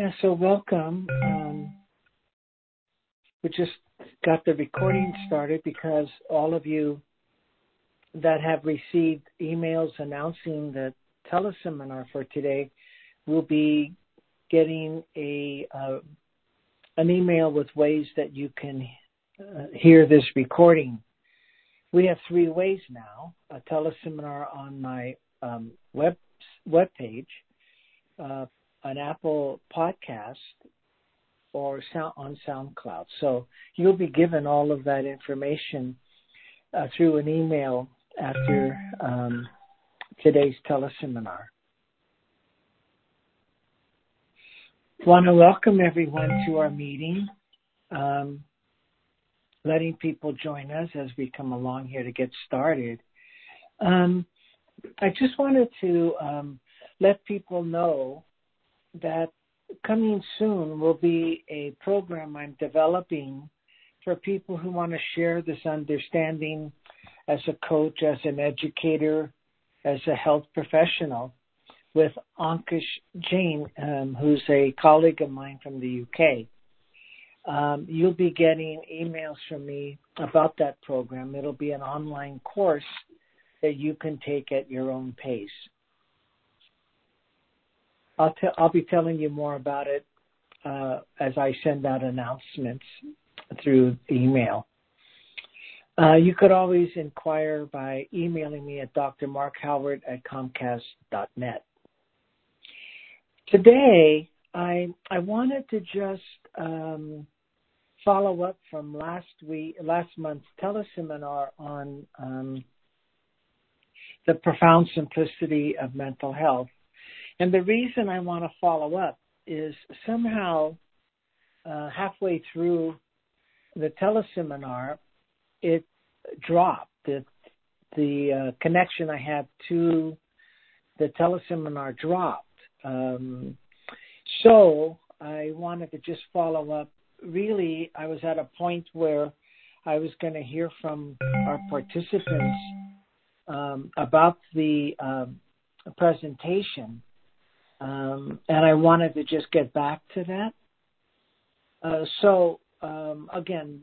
Yeah, so welcome. Um, we just got the recording started because all of you that have received emails announcing the teleseminar for today will be getting a uh, an email with ways that you can uh, hear this recording. We have three ways now: a teleseminar on my um, web web page, uh, an Apple podcast, or sound on SoundCloud. So you'll be given all of that information uh, through an email after um, today's teleseminar. Want to welcome everyone to our meeting. Um, letting people join us as we come along here to get started. Um, I just wanted to um, let people know that coming soon will be a program I'm developing for people who want to share this understanding as a coach, as an educator, as a health professional with Ankush Jain, um, who's a colleague of mine from the UK. Um, you'll be getting emails from me about that program. It'll be an online course that you can take at your own pace. I'll, be telling you more about it uh, as I send out announcements through email. Uh, you could always inquire by emailing me at drmarkhoward at comcast.net. Today, I I wanted to just um, follow up from last month's teleseminar on um, the profound simplicity of mental health. And the reason I want to follow up is somehow uh, halfway through the teleseminar, it dropped. The, the uh, connection I had to the teleseminar dropped. Um, so I wanted to just follow up. Really, I was at a point where I was going to hear from our participants um, about the um, presentation, um, and I wanted to just get back to that. Uh, so um, again,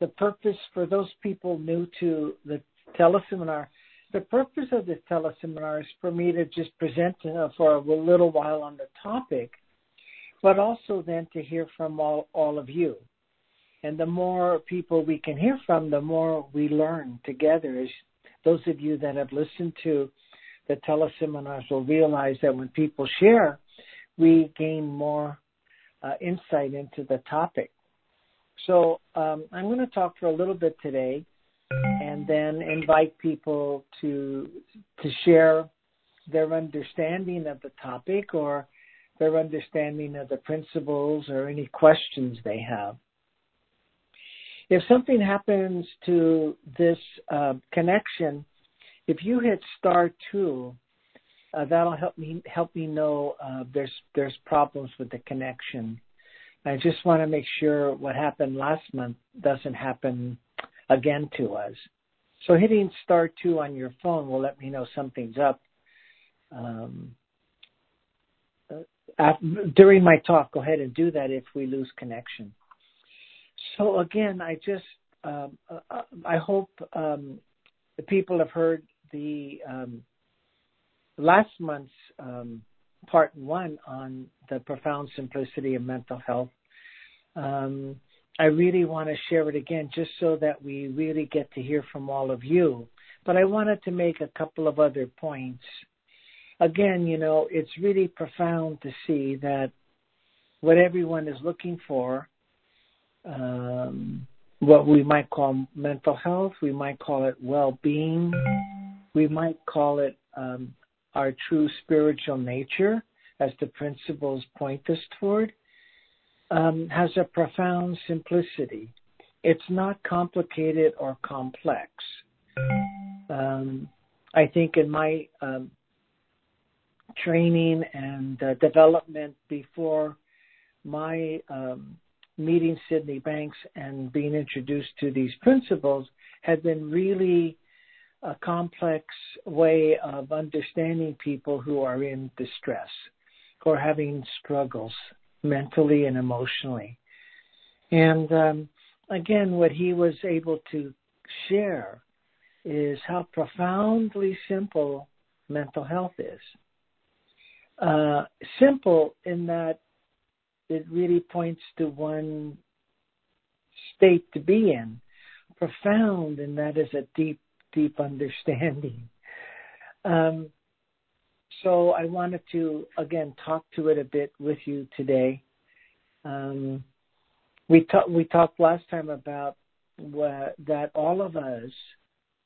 the purpose for those people new to the teleseminar, the purpose of this teleseminar is for me to just present uh, for a little while on the topic, but also then to hear from all, all of you. And the more people we can hear from, the more we learn together. As those of you that have listened to the teleseminars will realize that when people share, we gain more uh, insight into the topic. So um, I'm going to talk for a little bit today, and then invite people to to share their understanding of the topic or their understanding of the principles or any questions they have. If something happens to this uh, connection, if you hit star two, uh, that'll help me help me know uh, there's there's problems with the connection. I just want to make sure what happened last month doesn't happen again to us. So hitting star two on your phone will let me know something's up. Um, uh, during my talk, go ahead and do that if we lose connection. So again, I just um, uh, uh I hope um, the people have heard the um, last month's um, part one on the profound simplicity of mental health. Um, I really want to share it again just so that we really get to hear from all of you. But I wanted to make a couple of other points. Again, you know, it's really profound to see that what everyone is looking for, um, what we might call mental health, we might call it well being, we might call it um, our true spiritual nature, as the principles point us toward um, has a profound simplicity. It's not complicated or complex. Um, I think in my um, training and uh, development before my um, meeting Sydney Banks and being introduced to these principles had been really a complex way of understanding people who are in distress or having struggles mentally and emotionally. And um, again, what he was able to share is how profoundly simple mental health is. Uh, simple in that it really points to one state to be in. Profound in that is a deep, deep understanding. Um, so I wanted to again talk to it a bit with you today. Um, we talked we talked last time about what, that all of us,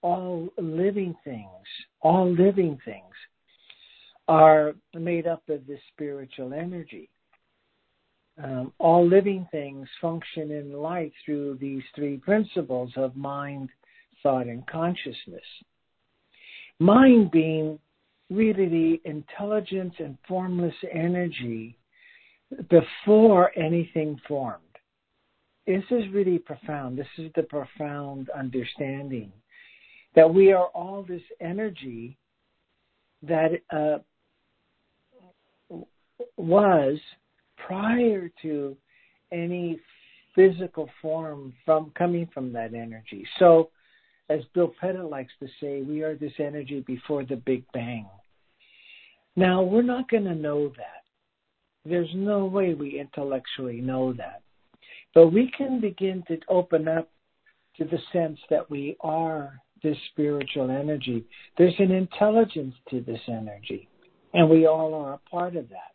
all living things, all living things, are made up of this spiritual energy. Um, all living things function in life through these three principles of mind, thought, and consciousness. Mind being really the intelligence and formless energy before anything formed. This is really profound. This is the profound understanding that we are all this energy that uh, was prior to any physical form from coming from that energy. So, as Bill Pettit likes to say, we are this energy before the Big Bang. Now, we're not going to know that. There's no way we intellectually know that. But we can begin to open up to the sense that we are this spiritual energy. There's an intelligence to this energy, and we all are a part of that.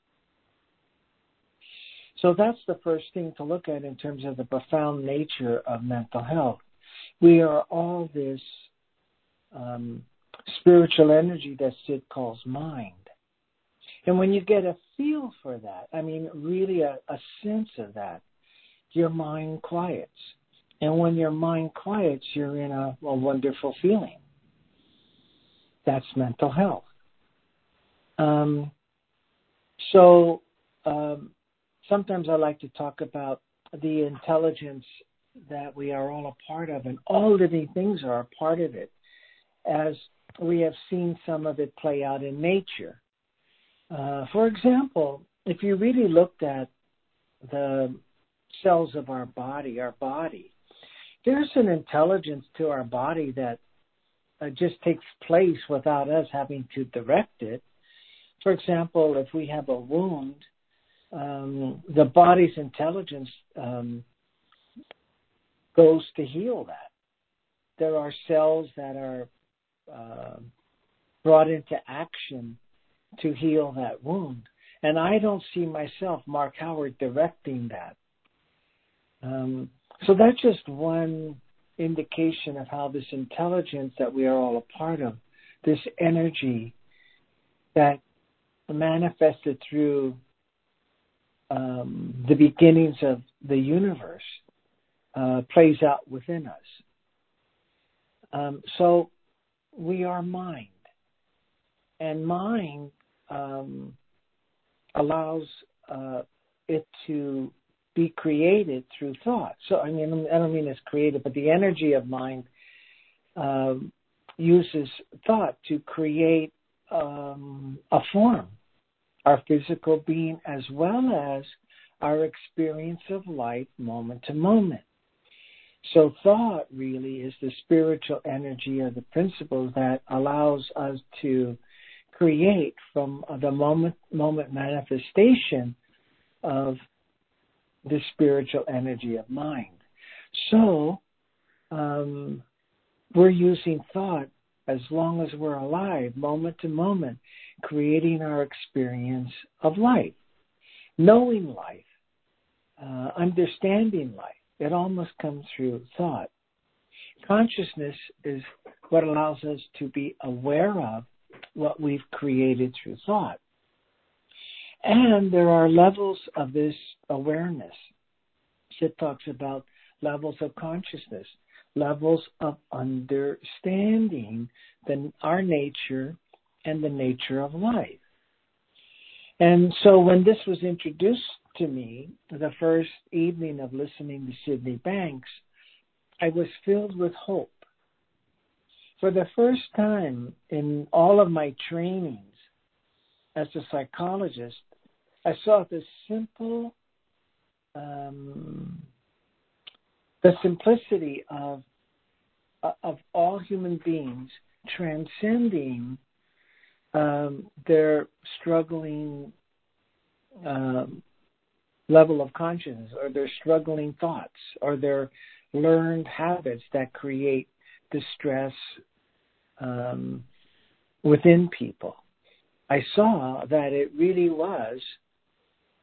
So that's the first thing to look at in terms of the profound nature of mental health. We are all this um, spiritual energy that Sid calls mind. And when you get a feel for that, I mean, really a, a sense of that, your mind quiets. And when your mind quiets, you're in a, a wonderful feeling. That's mental health. Um, so um, sometimes I like to talk about the intelligence that we are all a part of, and all living things are a part of it, as we have seen some of it play out in nature. Uh, for example, if you really looked at the cells of our body, our body, there's an intelligence to our body that uh, just takes place without us having to direct it. For example, if we have a wound, um, the body's intelligence um, goes to heal that. There are cells that are uh, brought into action to heal that wound. And I don't see myself, Mark Howard, directing that. Um, so that's just one indication of how this intelligence that we are all a part of, this energy that manifested through um, the beginnings of the universe, plays out within us. Um, so we are mind. And mind um, allows uh, it to be created through thought. So, I mean, I don't mean it's created, but the energy of mind um, uses thought to create um, a form, our physical being, as well as our experience of life moment to moment. So, thought really is the spiritual energy of the principle that allows us to create from the moment moment manifestation of the spiritual energy of mind. So um, we're using thought as long as we're alive, moment to moment, creating our experience of life, knowing life, uh, understanding life. It all must come through thought. Consciousness is what allows us to be aware of what we've created through thought. And there are levels of this awareness. Sid talks about levels of consciousness, levels of understanding the, our nature and the nature of life. And so when this was introduced to me, the first evening of listening to Sydney Banks, I was filled with hope. For the first time in all of my trainings as a psychologist, I saw this simple um, the simplicity of of all human beings transcending um, their struggling um, level of consciousness or their struggling thoughts or their learned habits that create distress um, within people. I saw that it really was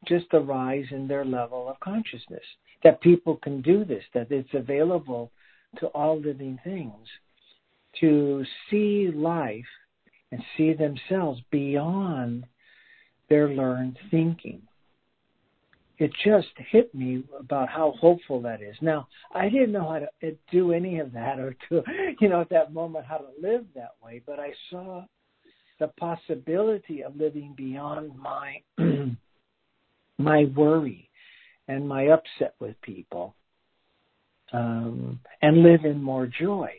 just a rise in their level of consciousness, that people can do this, that it's available to all living things to see life and see themselves beyond their learned thinking. It just hit me about how hopeful that is. Now, I didn't know how to do any of that or to, you know, at that moment how to live that way, but I saw the possibility of living beyond my my worry and my upset with people um, and live in more joy.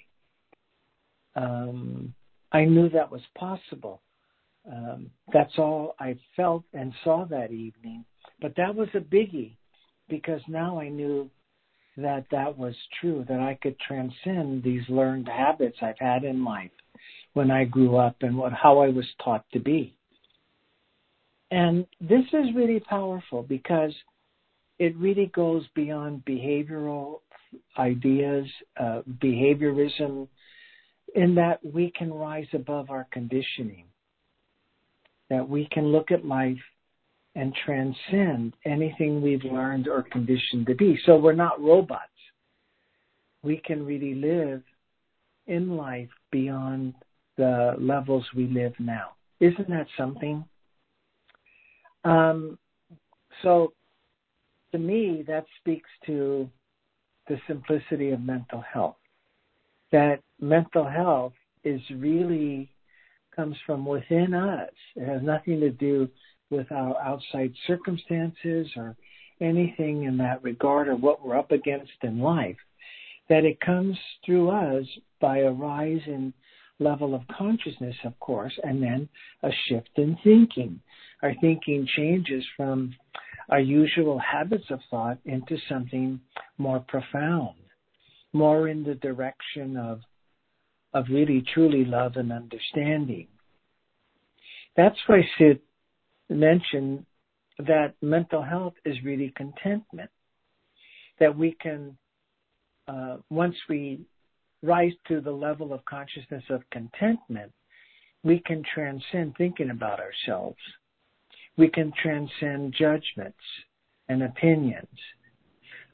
Um, I knew that was possible. Um, that's all I felt and saw that evening. But that was a biggie because now I knew that that was true, that I could transcend these learned habits I've had in life when I grew up and what, how I was taught to be. And this is really powerful because it really goes beyond behavioral ideas, uh, behaviorism, in that we can rise above our conditioning, that we can look at life and transcend anything we've learned or conditioned to be. So we're not robots. We can really live in life beyond the levels we live now. Isn't that something? Um, so to me, that speaks to the simplicity of mental health. That mental health is really comes from within us. It has nothing to do with our outside circumstances or anything in that regard or what we're up against in life. That it comes through us by a rise in level of consciousness, of course, and then a shift in thinking. Our thinking changes from our usual habits of thought into something more profound, more in the direction of of really truly love and understanding. That's why Sid mentioned that mental health is really contentment. That we can, uh, once we rise to the level of consciousness of contentment, we can transcend thinking about ourselves we can transcend judgments and opinions,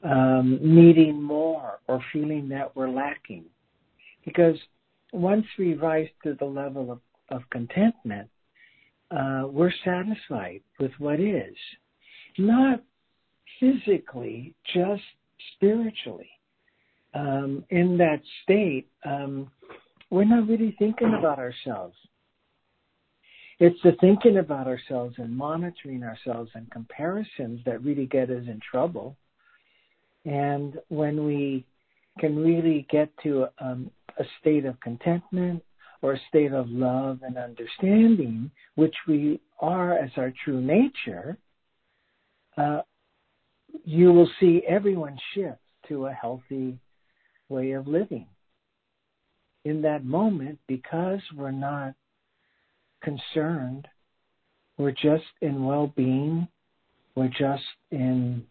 um, needing more or feeling that we're lacking. Because once we rise to the level of, of contentment, uh, we're satisfied with what is. Not physically, just spiritually. Um, in that state, um, we're not really thinking about ourselves. It's the thinking about ourselves and monitoring ourselves and comparisons that really get us in trouble. And when we can really get to um, a state of contentment or state of love and understanding, which we are as our true nature, uh, you will see everyone shift to a healthy way of living. In that moment, because we're not concerned. We're just in well being. We're just in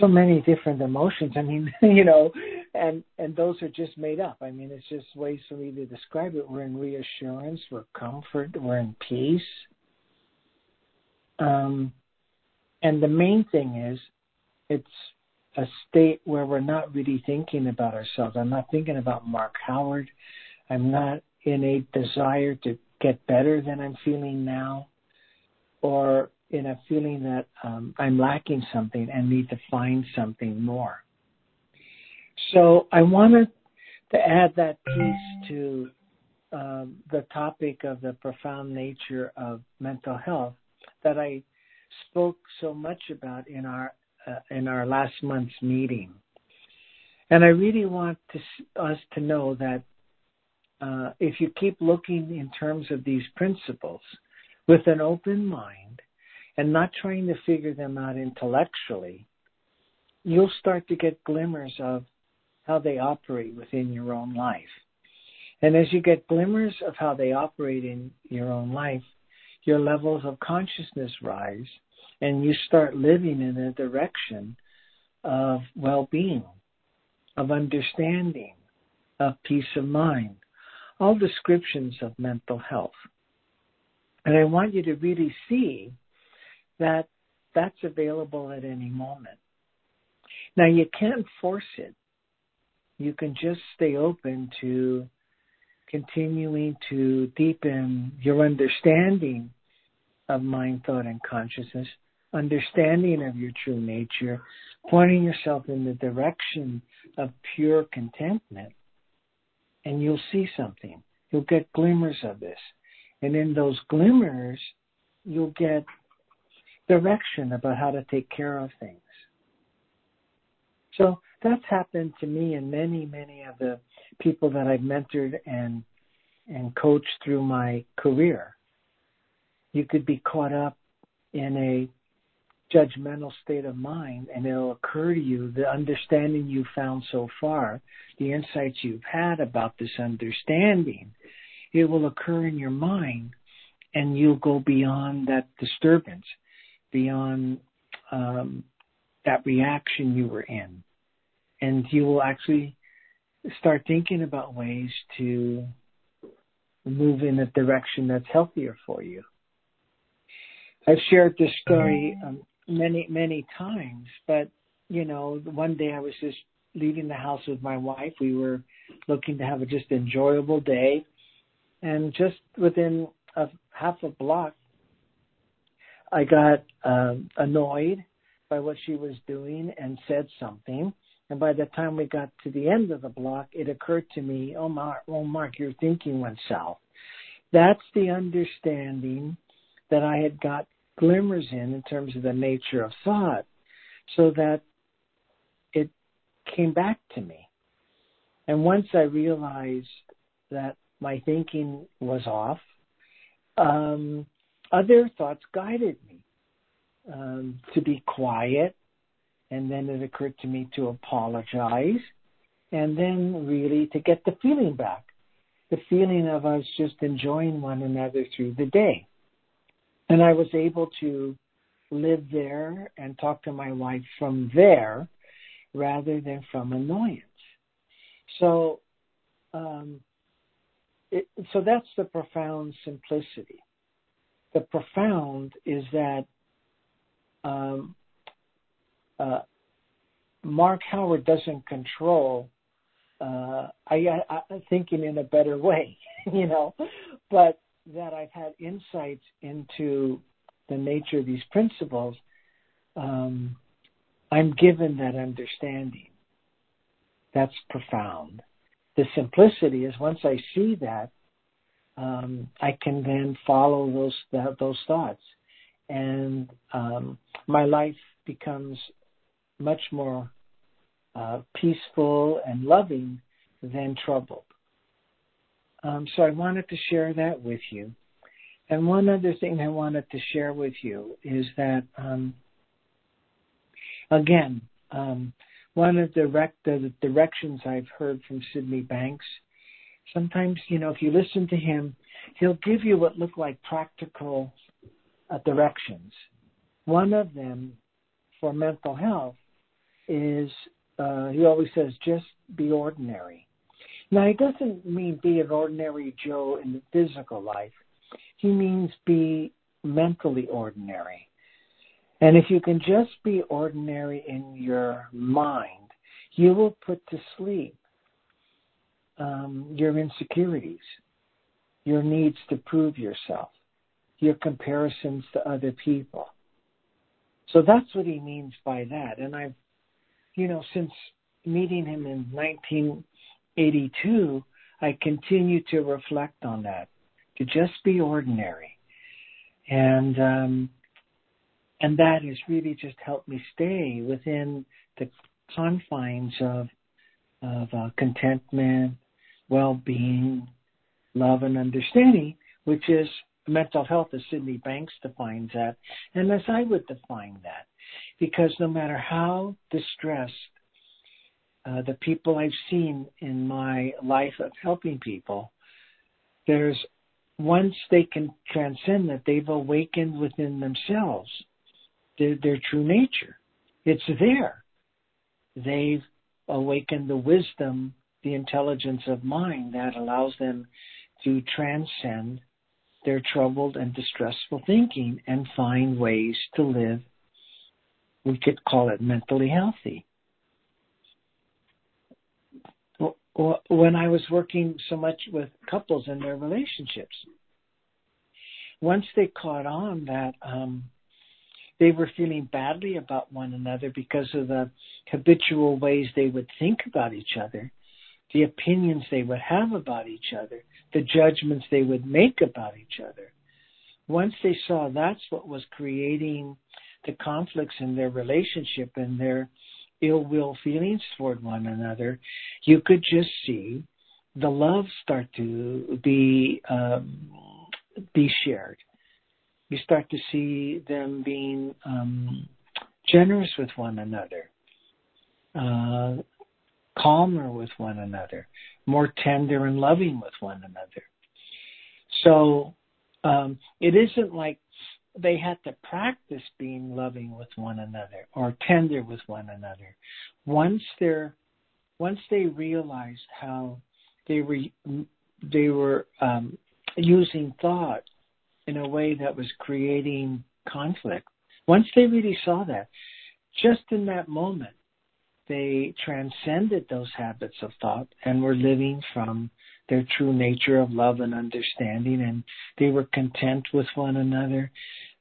so many different emotions. I mean, you know, and and those are just made up. I mean, it's just ways for me to describe it. We're in reassurance, we're comfort, we're in peace. Um, and the main thing is, it's a state where we're not really thinking about ourselves. I'm not thinking about Mark Howard. I'm not in a desire to get better than I'm feeling now, or in a feeling that um, I'm lacking something and need to find something more. So I wanted to add that piece to um, the topic of the profound nature of mental health that I spoke so much about in our uh, in our last month's meeting. And I really want to, us to know that uh, if you keep looking in terms of these principles with an open mind and not trying to figure them out intellectually, you'll start to get glimmers of how they operate within your own life. And as you get glimmers of how they operate in your own life, your levels of consciousness rise and you start living in a direction of well being, of understanding, of peace of mind, all descriptions of mental health. And I want you to really see that that's available at any moment. Now, you can't force it. You can just stay open to continuing to deepen your understanding of mind, thought, and consciousness, understanding of your true nature, pointing yourself in the direction of pure contentment, and you'll see something. You'll get glimmers of this. And in those glimmers, you'll get direction about how to take care of things. So that's happened to me and many, many of the people that I've mentored and and coached through my career. You could be caught up in a judgmental state of mind and it'll occur to you the understanding you've found so far, the insights you've had about this understanding, it will occur in your mind and you'll go beyond that disturbance, beyond um, that reaction you were in. And you will actually start thinking about ways to move in a direction that's healthier for you. I've shared this story um, many, many times, but you know, one day I was just leaving the house with my wife. We were looking to have a just enjoyable day, and just within a half a block, I got um, annoyed by what she was doing and said something. And by the time we got to the end of the block, it occurred to me, oh Mark, oh Mark, your thinking south. That's the understanding that I had got glimmers in, in terms of the nature of thought, so that it came back to me. And once I realized that my thinking was off, um, other thoughts guided me um, to be quiet. And then it occurred to me to apologize and then really to get the feeling back the feeling of us just enjoying one another through the day. And i was able to live there and talk to my wife from there rather than from annoyance. So um, it, so that's the profound simplicity the profound is that um, uh, Mark Howard doesn't control uh, I, I, I'm thinking in a better way, you know, but that I've had insights into the nature of these principles, um, I'm given that understanding. That's profound. The simplicity is once I see that, um, I can then follow those those thoughts, and um, my life becomes much more uh, peaceful and loving than troubled. Um, so I wanted to share that with you. And one other thing I wanted to share with you is that, um, again, um, one of the, direct, the directions I've heard from Sydney Banks, sometimes, you know, if you listen to him, he'll give you what look like practical uh, directions. One of them for mental health is uh, he always says just be ordinary. Now he doesn't mean be an ordinary Joe in the physical life. He means be mentally ordinary. And if you can just be ordinary in your mind, you will put to sleep um, your insecurities, your needs to prove yourself, your comparisons to other people. So that's what he means by that. And I've, you know, since meeting him in 1982, I continue to reflect on that, to just be ordinary. And, um, and that has really just helped me stay within the confines of, of uh, contentment, well-being, love, and understanding, which is mental health as Sydney Banks defines that, and as I would define that. because no matter how distressed uh, the people I've seen in my life of helping people, there's once they can transcend that, they've awakened within themselves their, their true nature. It's there. They've awakened the wisdom, the intelligence of mind that allows them to transcend their troubled and distressful thinking and find ways to live, we could call it mentally healthy. When I was working so much with couples and their relationships, once they caught on that um, they were feeling badly about one another because of the habitual ways they would think about each other, the opinions they would have about each other, the judgments they would make about each other. Once they saw that's what was creating the conflicts in their relationship and their ill will feelings toward one another, you could just see the love start to be um, be shared. You start to see them being um, generous with one another, uh, calmer with one another, more tender and loving with one another. So um, it isn't like they had to practice being loving with one another or tender with one another. Once they're once they realized how they were they were um, using thought in a way that was creating conflict. Once they really saw that, just in that moment, they transcended those habits of thought and were living from their true nature of love and understanding, and they were content with one another.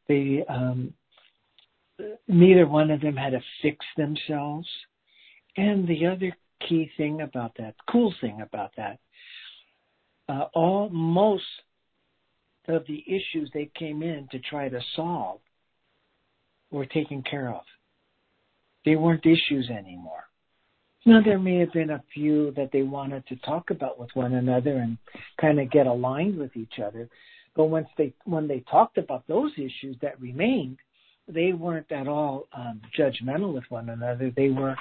They um, neither one of them had to fix themselves. And the other key thing about that, cool thing about that, uh, all most of the issues they came in to try to solve were taken care of. They weren't issues anymore. Now there may have been a few that they wanted to talk about with one another and kind of get aligned with each other. But once they when they talked about those issues that remained, they weren't at all um, judgmental with one another. They were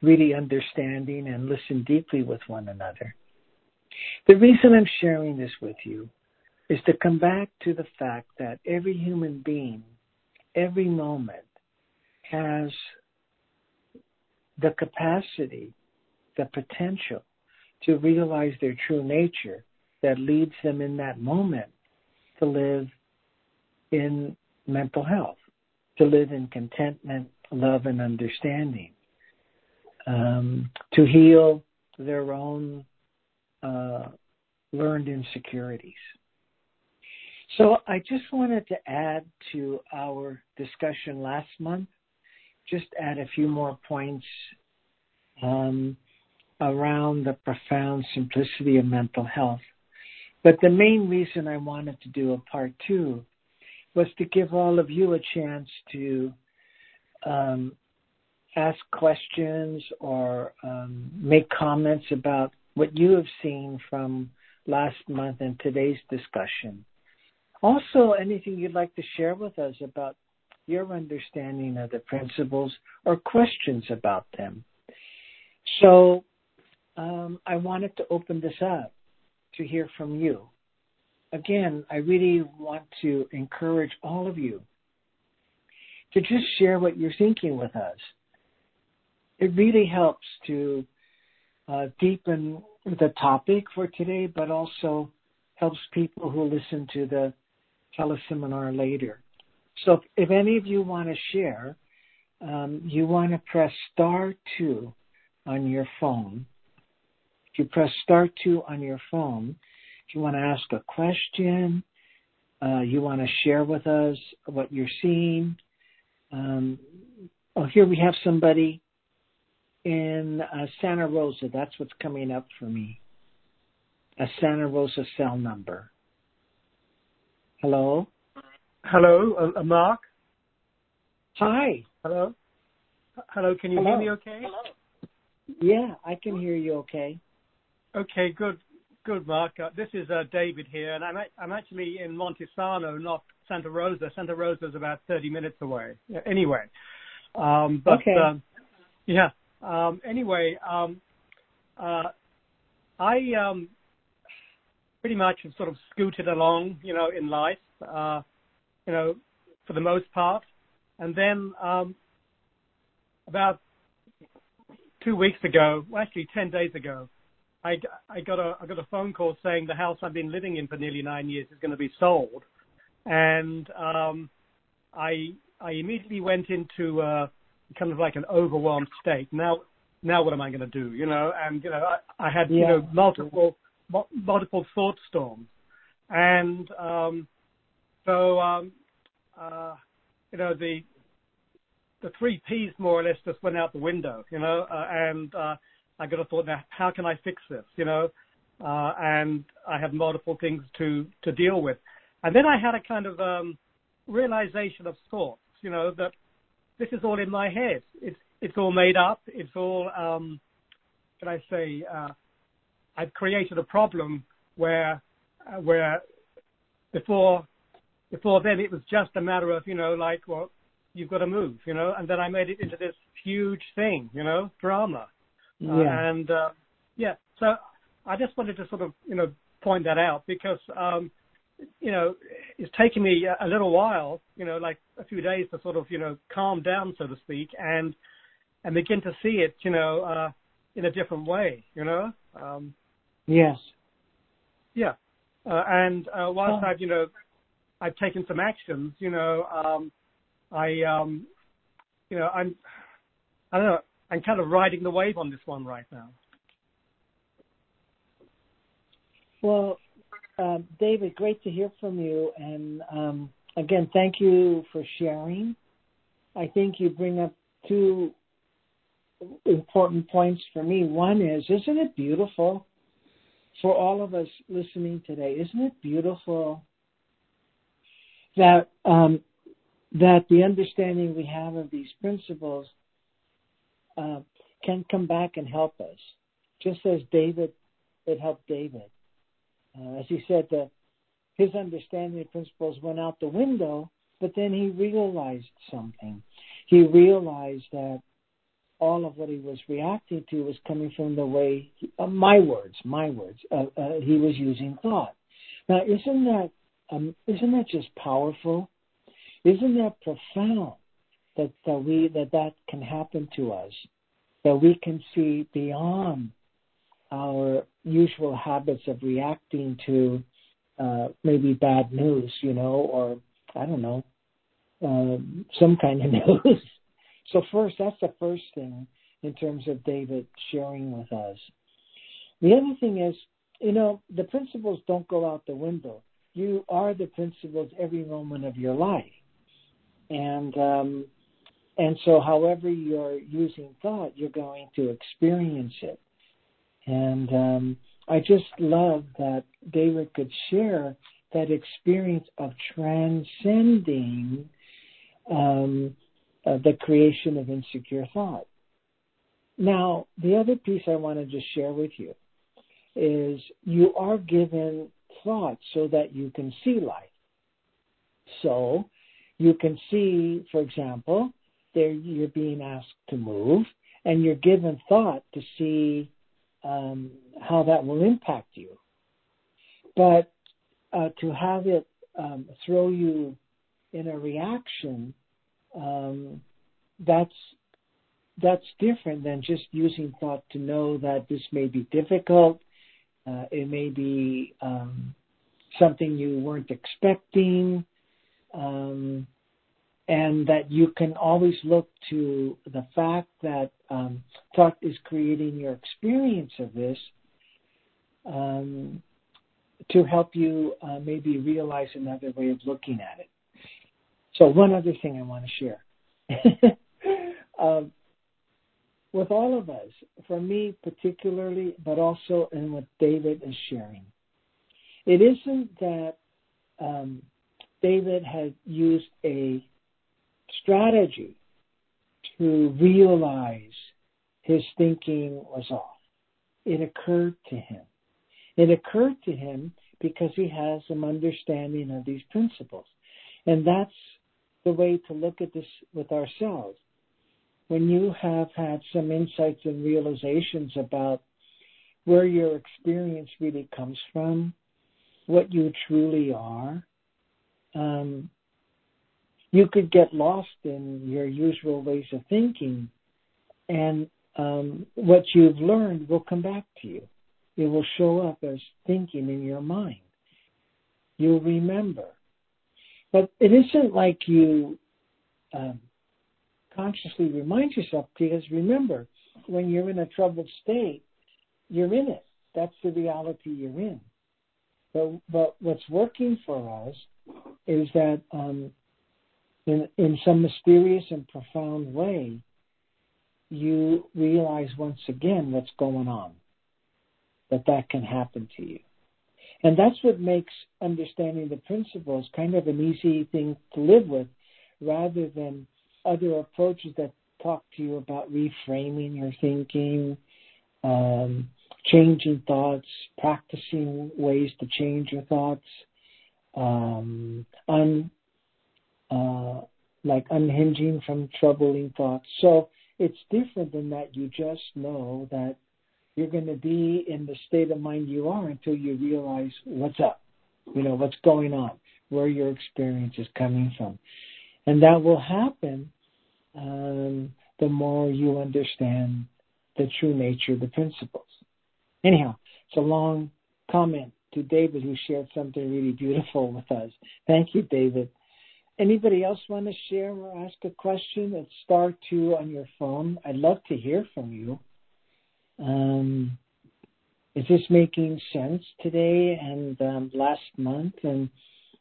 really understanding and listened deeply with one another. The reason I'm sharing this with you is to come back to the fact that every human being, every moment, has the capacity, the potential to realize their true nature that leads them in that moment to live in mental health, to live in contentment, love, and understanding, um, to heal their own uh, learned insecurities. So I just wanted to add to our discussion last month just add a few more points um, around the profound simplicity of mental health. But the main reason I wanted to do a part two was to give all of you a chance to um, ask questions or um, make comments about what you have seen from last month and today's discussion. Also, anything you'd like to share with us about your understanding of the principles or questions about them. So um, I wanted to open this up to hear from you. Again, I really want to encourage all of you to just share what you're thinking with us. It really helps to uh, deepen the topic for today, but also helps people who listen to the teleseminar later. So if any of you want to share, um, you want to press star two on your phone. If you press star two on your phone, if you want to ask a question, uh, you want to share with us what you're seeing. Um, oh, here we have somebody in uh, Santa Rosa. That's what's coming up for me. A Santa Rosa cell number. Hello? Hello, uh, uh, Mark. Hi. Hello. Hello. Can you Hello. hear me? Okay. Hello. Yeah, I can hear you. Okay. Okay. Good. Good, Mark. Uh, this is uh, David here, and I'm I'm actually in Montesano, not Santa Rosa. Santa Rosa is about 30 minutes away. Anyway, Um, but Okay. um, yeah. Um, anyway, um, uh, I um, pretty much have sort of scooted along, you know, in life, uh, for the most part, and then um, about two weeks ago, well, actually ten days ago, I I got a I got a phone call saying the house I've been living in for nearly nine years is going to be sold, and um, I I immediately went into uh, kind of like an overwhelmed state. Now now what am I going to do? You know, and you know I, I had you know multiple mu- multiple thought storms, the the three P's more or less just went out the window, you know, uh, and uh, I got a thought now, how can I fix this, you know, uh, and I have multiple things to to deal with, and then I had a kind of um, realization of sorts, you know, that this is all in my head. It's it's all made up. It's all, um, can I say, uh, I've created a problem where uh, where before before then it was just a matter of you know like well you've got to move you know and then I made it into this huge thing you know drama uh, Yeah. and uh, yeah so I just wanted to sort of you know point that out because um, you know it's taken me a, a little while you know like a few days to sort of you know calm down so to speak and and begin to see it you know uh, in a different way you know um, Yes. yeah. Uh, and uh, whilst Oh. I've, you know, I've taken some actions, you know, um, I, um, you know, I'm, I don't know, I'm kind of riding the wave on this one right now. Well, um, David, great to hear from you. And um, again, thank you for sharing. I think you bring up two important points for me. One is, isn't it beautiful for all of us listening today? Isn't it beautiful that um, that the understanding we have of these principles uh, can come back and help us, just as David it helped David. Uh, as he said, that his understanding of principles went out the window, but then he realized something. He realized that all of what he was reacting to was coming from the way, he, uh, my words, my words, uh, uh, he was using thought. Now, isn't that um, isn't that just powerful? Isn't that profound that, that we that that can happen to us? That we can see beyond our usual habits of reacting to uh, maybe bad news, you know, or I don't know, um, some kind of news. So first, that's the first thing in terms of David sharing with us. The other thing is, you know, the principles don't go out the window. You are the principles every moment of your life, and um, and so however you're using thought, you're going to experience it. And um, I just love that David could share that experience of transcending um, uh, the creation of insecure thought. Now, the other piece I want to just share with you is you are given thought so that you can see life. So you can see, for example, there you're being asked to move, and you're given thought to see um, how that will impact you. But uh, to have it um, throw you in a reaction, um, that's that's different than just using thought to know that this may be difficult. Uh, it may be um, something you weren't expecting, um, and that you can always look to the fact that um, thought is creating your experience of this um, to help you uh, maybe realize another way of looking at it. So, one other thing I want to share. with all of us, for me particularly, but also in what David is sharing, it isn't that um, David had used a strategy to realize his thinking was off. It occurred to him. It occurred to him because he has some understanding of these principles. And that's the way to look at this with ourselves. When you have had some insights and realizations about where your experience really comes from, what you truly are, um, you could get lost in your usual ways of thinking, and um, what you've learned will come back to you. It will show up as thinking in your mind. You'll remember. But it isn't like you um, consciously remind yourself because remember, when you're in a troubled state, you're in it. That's the reality you're in. But but what's working for us is that um, in in some mysterious and profound way, you realize once again what's going on. That that can happen to you. And that's what makes understanding the principles kind of an easy thing to live with rather than other approaches that talk to you about reframing your thinking, um, changing thoughts, practicing ways to change your thoughts, um, un, uh, like unhinging from troubling thoughts. So it's different than that. You just know that you're going to be in the state of mind you are until you realize what's up, you know, what's going on, where your experience is coming from. And that will happen um, the more you understand the true nature of the principles. Anyhow, it's a long comment to David who shared something really beautiful with us. Thank you, David. Anybody else want to share or ask a question? It's star two on your phone. I'd love to hear from you. Um, is this making sense today and um, last month? And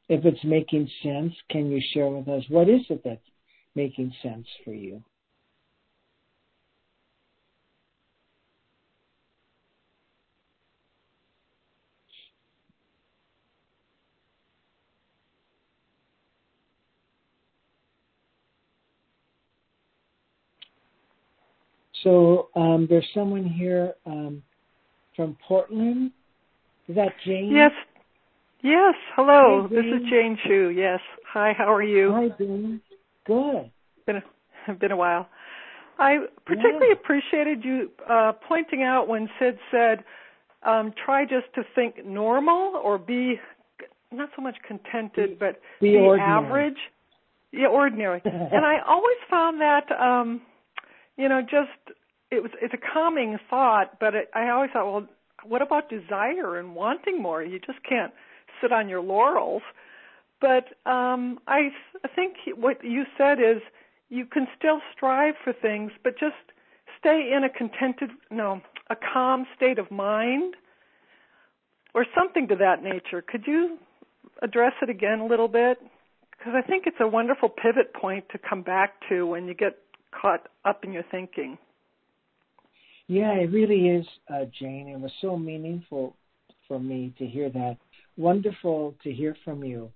if it's making sense, can you share with us what is it that's making sense for you? So um, there's someone here um, from Portland. Is that Jane? Yes. Yes. Hello. Hi, this is Jane Chu. Yes. Hi. How are you? Hi, Jane. Good. Been a, been a while. I particularly yeah. appreciated you uh, pointing out when Sid said, um, "Try just to think normal or be not so much contented, but be, be average." Yeah, ordinary. and I always found that. um you know, just it was it's a calming thought, but it, I always thought, well, what about desire and wanting more? You just can't sit on your laurels. But um, I, think what you said is you can still strive for things, but just stay in a contented, no, a calm state of mind, or something to that nature. Could you address it again a little bit? Because I think it's a wonderful pivot point to come back to when you get caught up in your thinking. Yeah, it really is, uh, Jane. It was so meaningful for me to hear that. Wonderful to hear from you.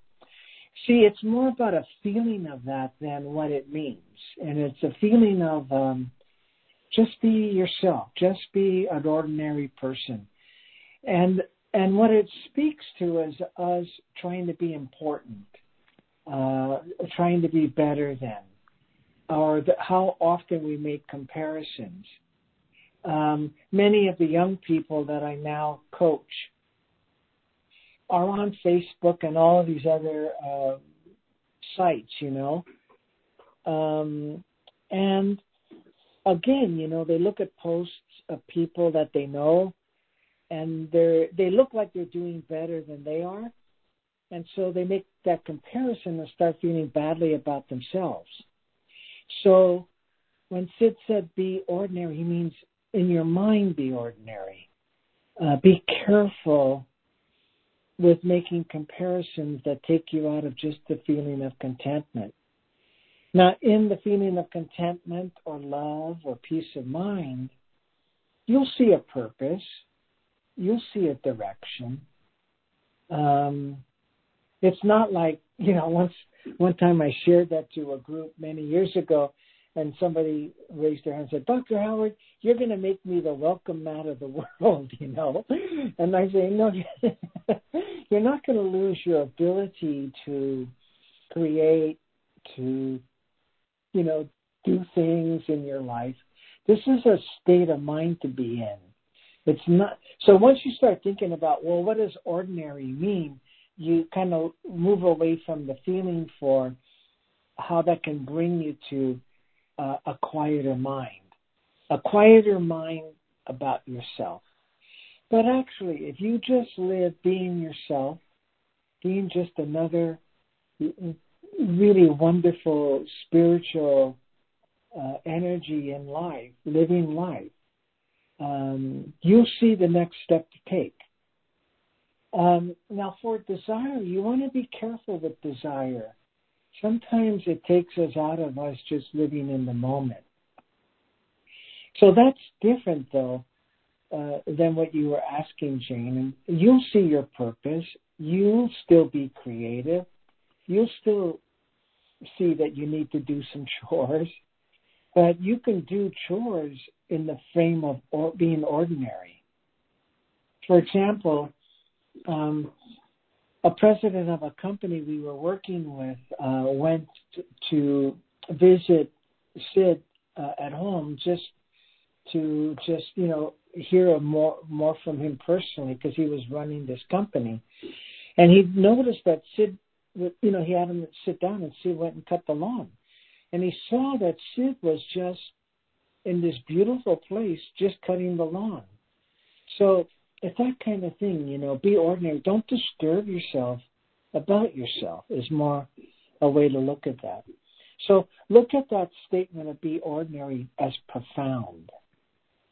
See, it's more about a feeling of that than what it means. And it's a feeling of um, just be yourself, just be an ordinary person. And and what it speaks to is us trying to be important, uh, trying to be better than, or the, how often we make comparisons. Um, many of the young people that I now coach are on Facebook and all of these other uh, sites, you know. Um, and again, you know, they look at posts of people that they know, and they they look like they're doing better than they are, and so they make that comparison and start feeling badly about themselves. So when Sid said be ordinary, he means in your mind be ordinary. Uh, be careful with making comparisons that take you out of just the feeling of contentment. Now, in the feeling of contentment or love or peace of mind, you'll see a purpose, you'll see a direction. Um, it's not like you know once one time I shared that to a group many years ago, and somebody raised their hand and said, Dr. Howard, you're going to make me the welcome mat of the world, you know. And I say, no, you're not going to lose your ability to create, to, you know, do things in your life. This is a state of mind to be in. It's not so once you start thinking about well what does ordinary mean, you kind of move away from the feeling for how that can bring you to uh, a quieter mind. A quieter mind about yourself. But actually, if you just live being yourself, being just another really wonderful spiritual uh, energy in life, living life, um, you'll see the next step to take. Um, now, for desire, you want to be careful with desire. Sometimes it takes us out of us just living in the moment. So that's different, though, uh, than what you were asking, Jane. And you'll see your purpose. You'll still be creative. You'll still see that you need to do some chores, but you can do chores in the frame of or, being ordinary. For example, um, a president of a company we were working with uh, went to visit Sid uh, at home just to just you know hear more more from him personally because he was running this company, and he noticed that Sid, you know, he had him sit down and Sid went and cut the lawn, and he saw that Sid was just in this beautiful place just cutting the lawn. So it's that kind of thing, you know, be ordinary. Don't disturb yourself about yourself is more a way to look at that. So look at that statement of be ordinary as profound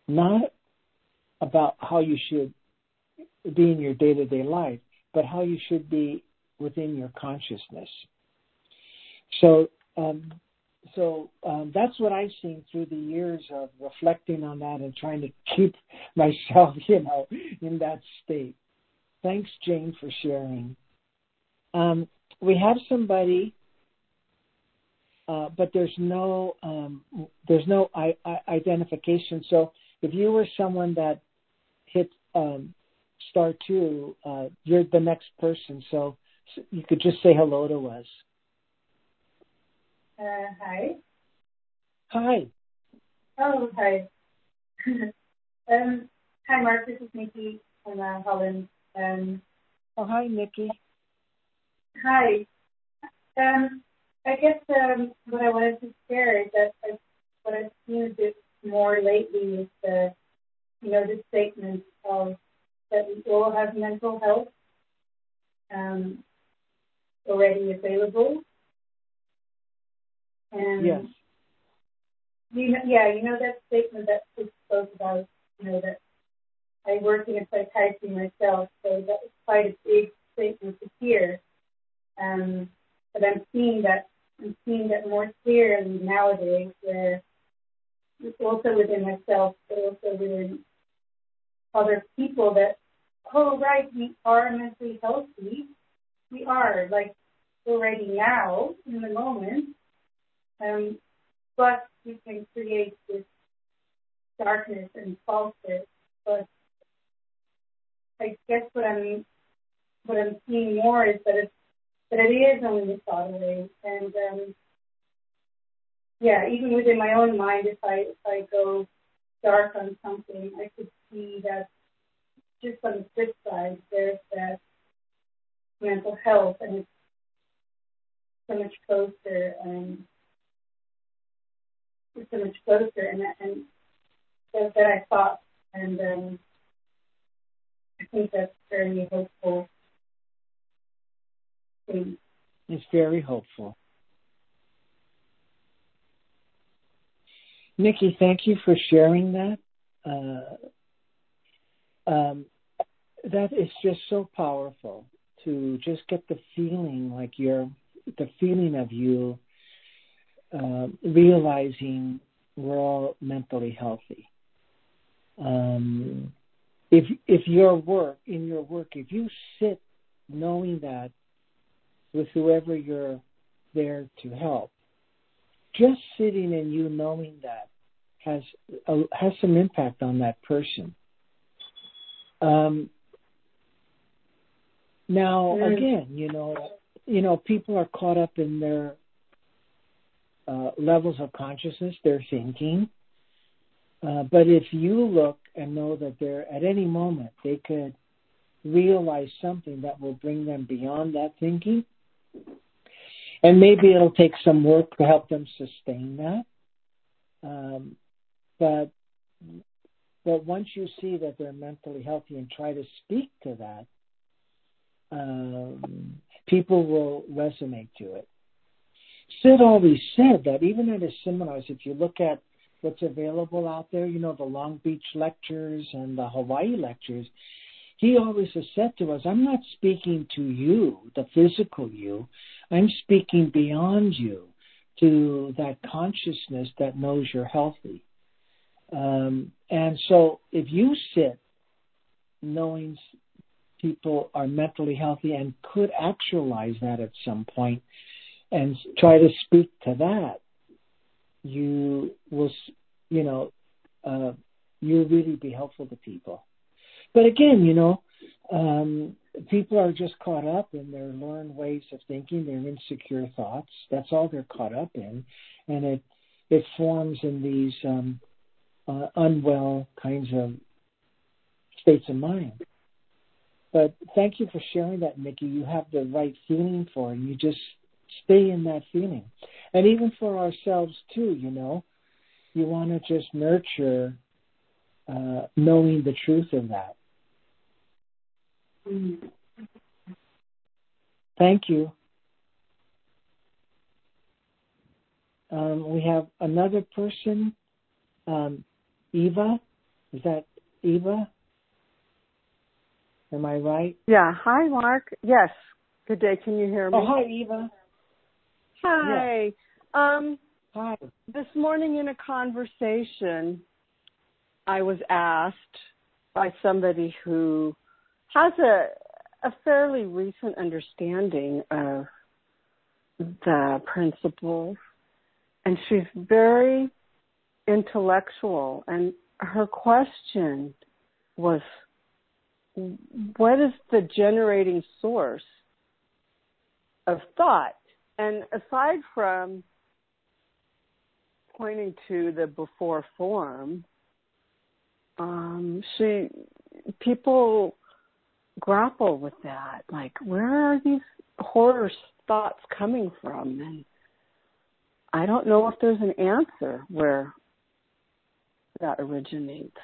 not about how you should be in your day to day life, but how you should be within your consciousness. So, um, so um, that's what I've seen through the years of reflecting on that and trying to keep myself, you know, in that state. Thanks, Jane, for sharing. Um, we have somebody, uh, but there's no um, there's no I- I- identification. So if you were someone that hit um, star two, uh, you're the next person. So, so, you could just say hello to us. Uh, hi. Hi. Oh, hi. um, hi, Mark. This is Nikki from uh, Holland. Um, oh, hi, Nikki. Hi. Um, I guess um, what I wanted to share is that I, what I've seen a bit more lately is the, you know, the statement of that we all have mental health um, already available. And yes. You know, yeah, you know that statement that we spoke about, you know, that I work in a psychiatry myself, so that was quite a big statement to hear. Um, but I'm seeing that I'm seeing that more clearly nowadays, where it's also within myself, but also within other people that, oh, right, we are mentally healthy. We are, like, already now, in the moment. Um, but we can create this darkness and falsehood. But I guess what I'm what I'm seeing more is that it's that it is only a thought away, and um, yeah, even within my own mind, if I if I go dark on something, I could see that just on the flip side, there's that mental health, and it's so much closer, and so much closer, and and that I thought, and um, I think that's very hopeful. Thing. It's very hopeful. Nikki, thank you for sharing that. Uh, um, that is just so powerful to just get the feeling like you're the feeling of you uh, realizing we're all mentally healthy. Um, if if your work in your work, if you sit knowing that with whoever you're there to help, just sitting and you knowing that has uh, has some impact on that person. Um, now, again, you know, you know, people are caught up in their uh, levels of consciousness, they're thinking. Uh, but if you look and know that they're at any moment they could realize something that will bring them beyond that thinking, and maybe it'll take some work to help them sustain that. Um, but but once you see that they're mentally healthy and try to speak to that, um, people will resonate to it. Sid always said that even at his seminars, if you look at what's available out there, you know, the Long Beach lectures and the Hawaii lectures, he always has said to us, I'm not speaking to you, the physical you. I'm speaking beyond you to that consciousness that knows you're healthy. Um, and so if you sit knowing people are mentally healthy and could actualize that at some point and try to speak to that, you will, you know, uh, you'll really be helpful to people. But again, you know, um, people are just caught up in their learned ways of thinking, their insecure thoughts. That's all they're caught up in, and it it forms in these um, uh, unwell kinds of states of mind. But thank you for sharing that, Nikki. You have the right feeling for it. You just stay in that feeling. And even for ourselves, too, you know, you want to just nurture uh, knowing the truth of that. Mm-hmm. Thank you. Um, we have another person, um, Eva. Is that Eva? Am I right? Yeah. Hi, Mark. Yes. Good day. Can you hear me? Oh, hi, Eva. Hi. Yeah. Um, hi. This morning in a conversation, I was asked by somebody who has a a fairly recent understanding of the principles, and she's very intellectual. And her question was what is the generating source of thought? And aside from pointing to the before form, um, she people grapple with that. Like, where are these horror thoughts coming from? And I don't know if there's an answer where that originates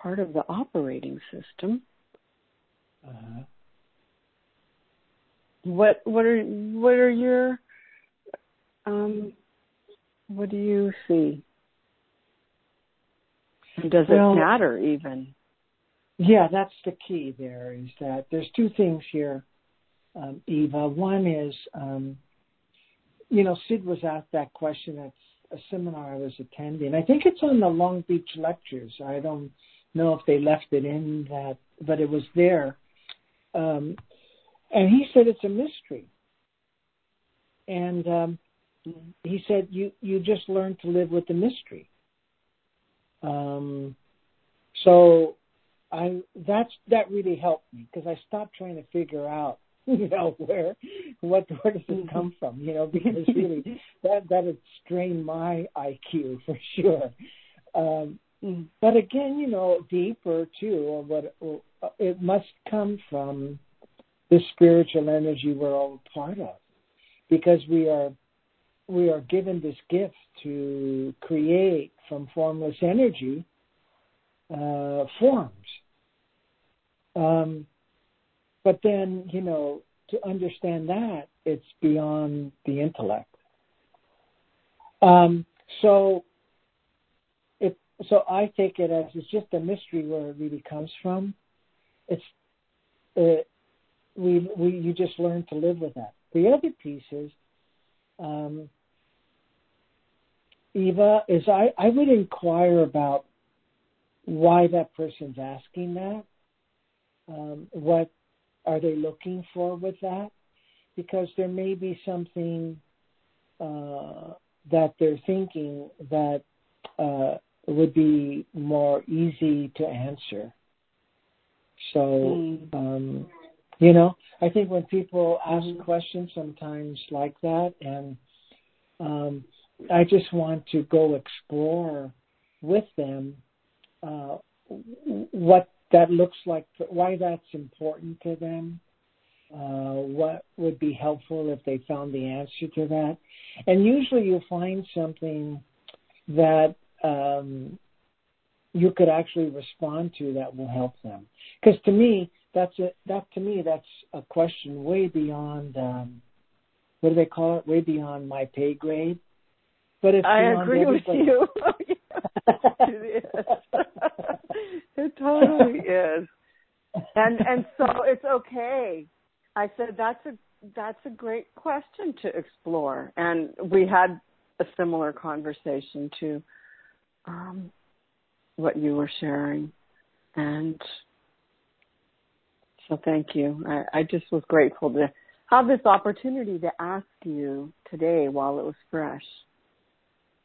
part of the operating system. Uh-huh. What what are what are your um what do you see? does well, it matter even? Yeah, that's the key there is that there's two things here, um, Eva. One is, um, you know, Sid was asked that question at a seminar I was attending. I think it's on the Long Beach lectures. I don't know if they left it in that, but it was there. Um, and he said it's a mystery. And um, he said you you just learn to live with the mystery. Um, so I that's that really helped me because I stopped trying to figure out you know where what where does it come from you know because really that that had strained my IQ for sure. Um, Mm. But again, you know, deeper too, what it must come from the spiritual energy we're all part of, because we are we are given this gift to create from formless energy uh, forms. Um, but then, you know, to understand that, it's beyond the intellect. Um, so so I take it as it's just a mystery where it really comes from. It's we we you just learn to live with that. The other piece is, um, Eva, is I I would inquire about why that person's asking that. Um, what are they looking for with that? Because there may be something uh, that they're thinking that uh, would be more easy to answer. So, mm. um, You know, I think when people ask questions sometimes like that, and um, I just want to go explore with them uh, what that looks like, why that's important to them, uh, what would be helpful if they found the answer to that. And usually you'll find something that um, you could actually respond to that will help them. Because to me, that's a, that to me that's a question way beyond um, what do they call it? Way beyond my pay grade. But it's I agree with you. it is. it totally is. And and so it's okay. I said that's a that's a great question to explore. And we had a similar conversation to um, what you were sharing. And so thank you. I, I just was grateful to have this opportunity to ask you today while it was fresh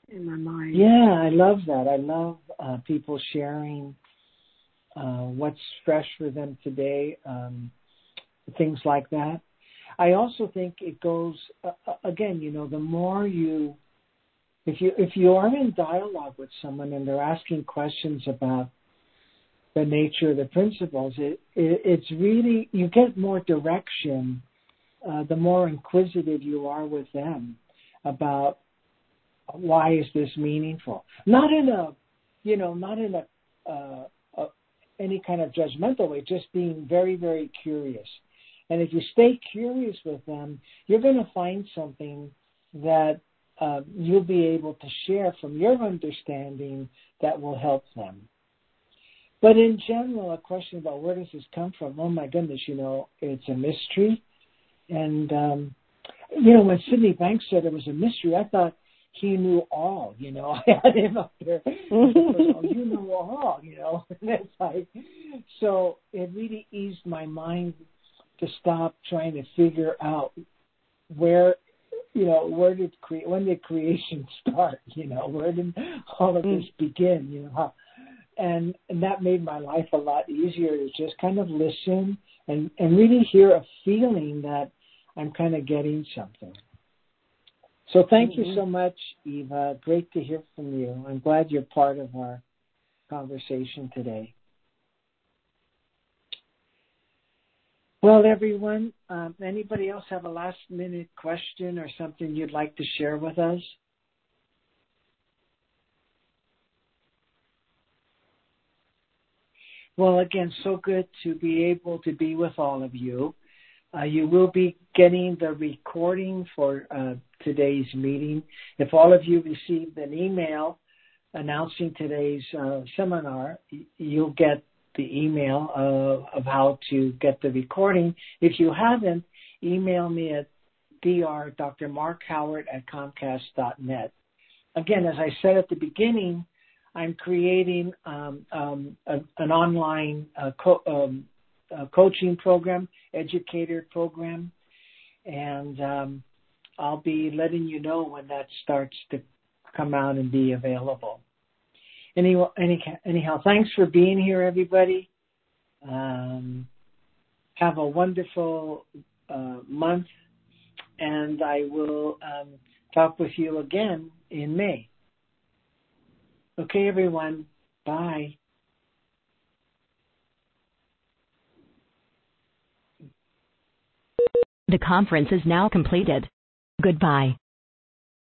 in my mind. Yeah, I love that. I love uh, people sharing uh, what's fresh for them today, um, things like that. I also think it goes uh, uh again. You know, the more you, if you if you are in dialogue with someone and they're asking questions about the nature of the principles, it, it it's really you get more direction. Uh, the more inquisitive you are with them about why is this meaningful? Not in a, you know, not in a, uh, a any kind of judgmental way, just being very, very curious. And if you stay curious with them, you're going to find something that uh, you'll be able to share from your understanding that will help them. But in general, a question about where does this come from? Oh my goodness, you know, it's a mystery. And um, you know, when Sydney Banks said it was a mystery, I thought he knew all, you know. I had him up there. oh, you know all, you know. And it's like, so it really eased my mind to stop trying to figure out where, you know, where did cre- when did creation start? You know, where did all of this begin? You know, how, and and that made my life a lot easier to just kind of listen and and really hear a feeling that I'm kind of getting something. So thank mm-hmm. you so much, Eva. Great to hear from you. I'm glad you're part of our conversation today. Well, everyone, um, anybody else have a last minute question or something you'd like to share with us? Well, again, so good to be able to be with all of you. Uh, you will be getting the recording for uh, today's meeting. If all of you received an email announcing today's uh, seminar, you'll get the email uh, of how to get the recording. If you haven't, email me at. Dr. Mark Howard at Comcast.net. Again, as I said at the beginning, I'm creating um, um, a, an online uh, co- um, coaching program, educator program, and um, I'll be letting you know when that starts to come out and be available. Any, any, anyhow, thanks for being here, everybody. Um, have a wonderful uh, month, and I will um, talk with you again in May. Okay, everyone. Bye. The conference is now completed. Goodbye.